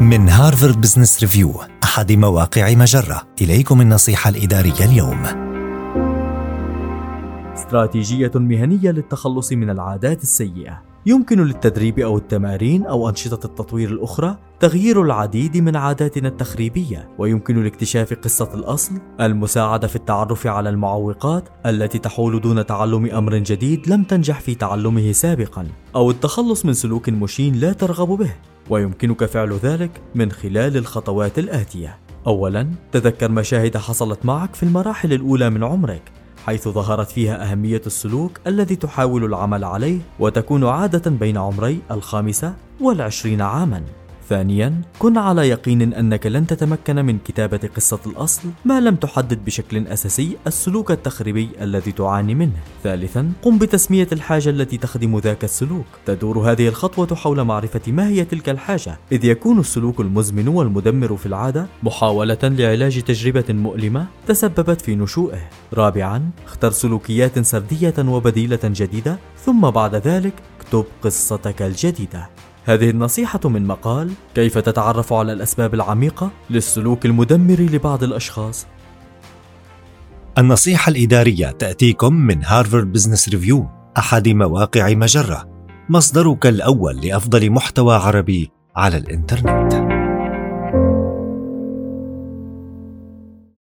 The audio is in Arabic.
من هارفارد بزنس ريفيو أحد مواقع مجرة. إليكم النصيحة الإدارية اليوم. استراتيجية مهنية للتخلص من العادات السيئة. يمكن للتدريب أو التمارين أو أنشطة التطوير الأخرى تغيير العديد من عاداتنا التخريبية ويمكن لاكتشاف قصة الأصل المساعدة في التعرف على المعوقات التي تحول دون تعلم أمر جديد لم تنجح في تعلمه سابقا أو التخلص من سلوك مشين لا ترغب به. ويمكنك فعل ذلك من خلال الخطوات الآتية. أولا تذكر مشاهد حصلت معك في المراحل الأولى من عمرك. حيث ظهرت فيها أهمية السلوك الذي تحاول العمل عليه وتكون عادة بين عمري الخامسة والعشرين عاماً. ثانيا كن على يقين أنك لن تتمكن من كتابة قصة الأصل ما لم تحدد بشكل أساسي السلوك التخريبي الذي تعاني منه. ثالثا قم بتسمية الحاجة التي تخدم ذاك السلوك. تدور هذه الخطوة حول معرفة ما هي تلك الحاجة. إذ يكون السلوك المزمن والمدمر في العادة محاولة لعلاج تجربة مؤلمة تسببت في نشوئه. رابعا اختر سلوكيات سردية وبديلة جديدة ثم بعد ذلك اكتب قصتك الجديدة. هذه النصيحة من مقال كيف تتعرف على الأسباب العميقة للسلوك المدمر لبعض الأشخاص النصيحة الإدارية تأتيكم من هارفارد بزنس ريفيو أحد مواقع مجرة مصدرك الأول لأفضل محتوى عربي على الإنترنت.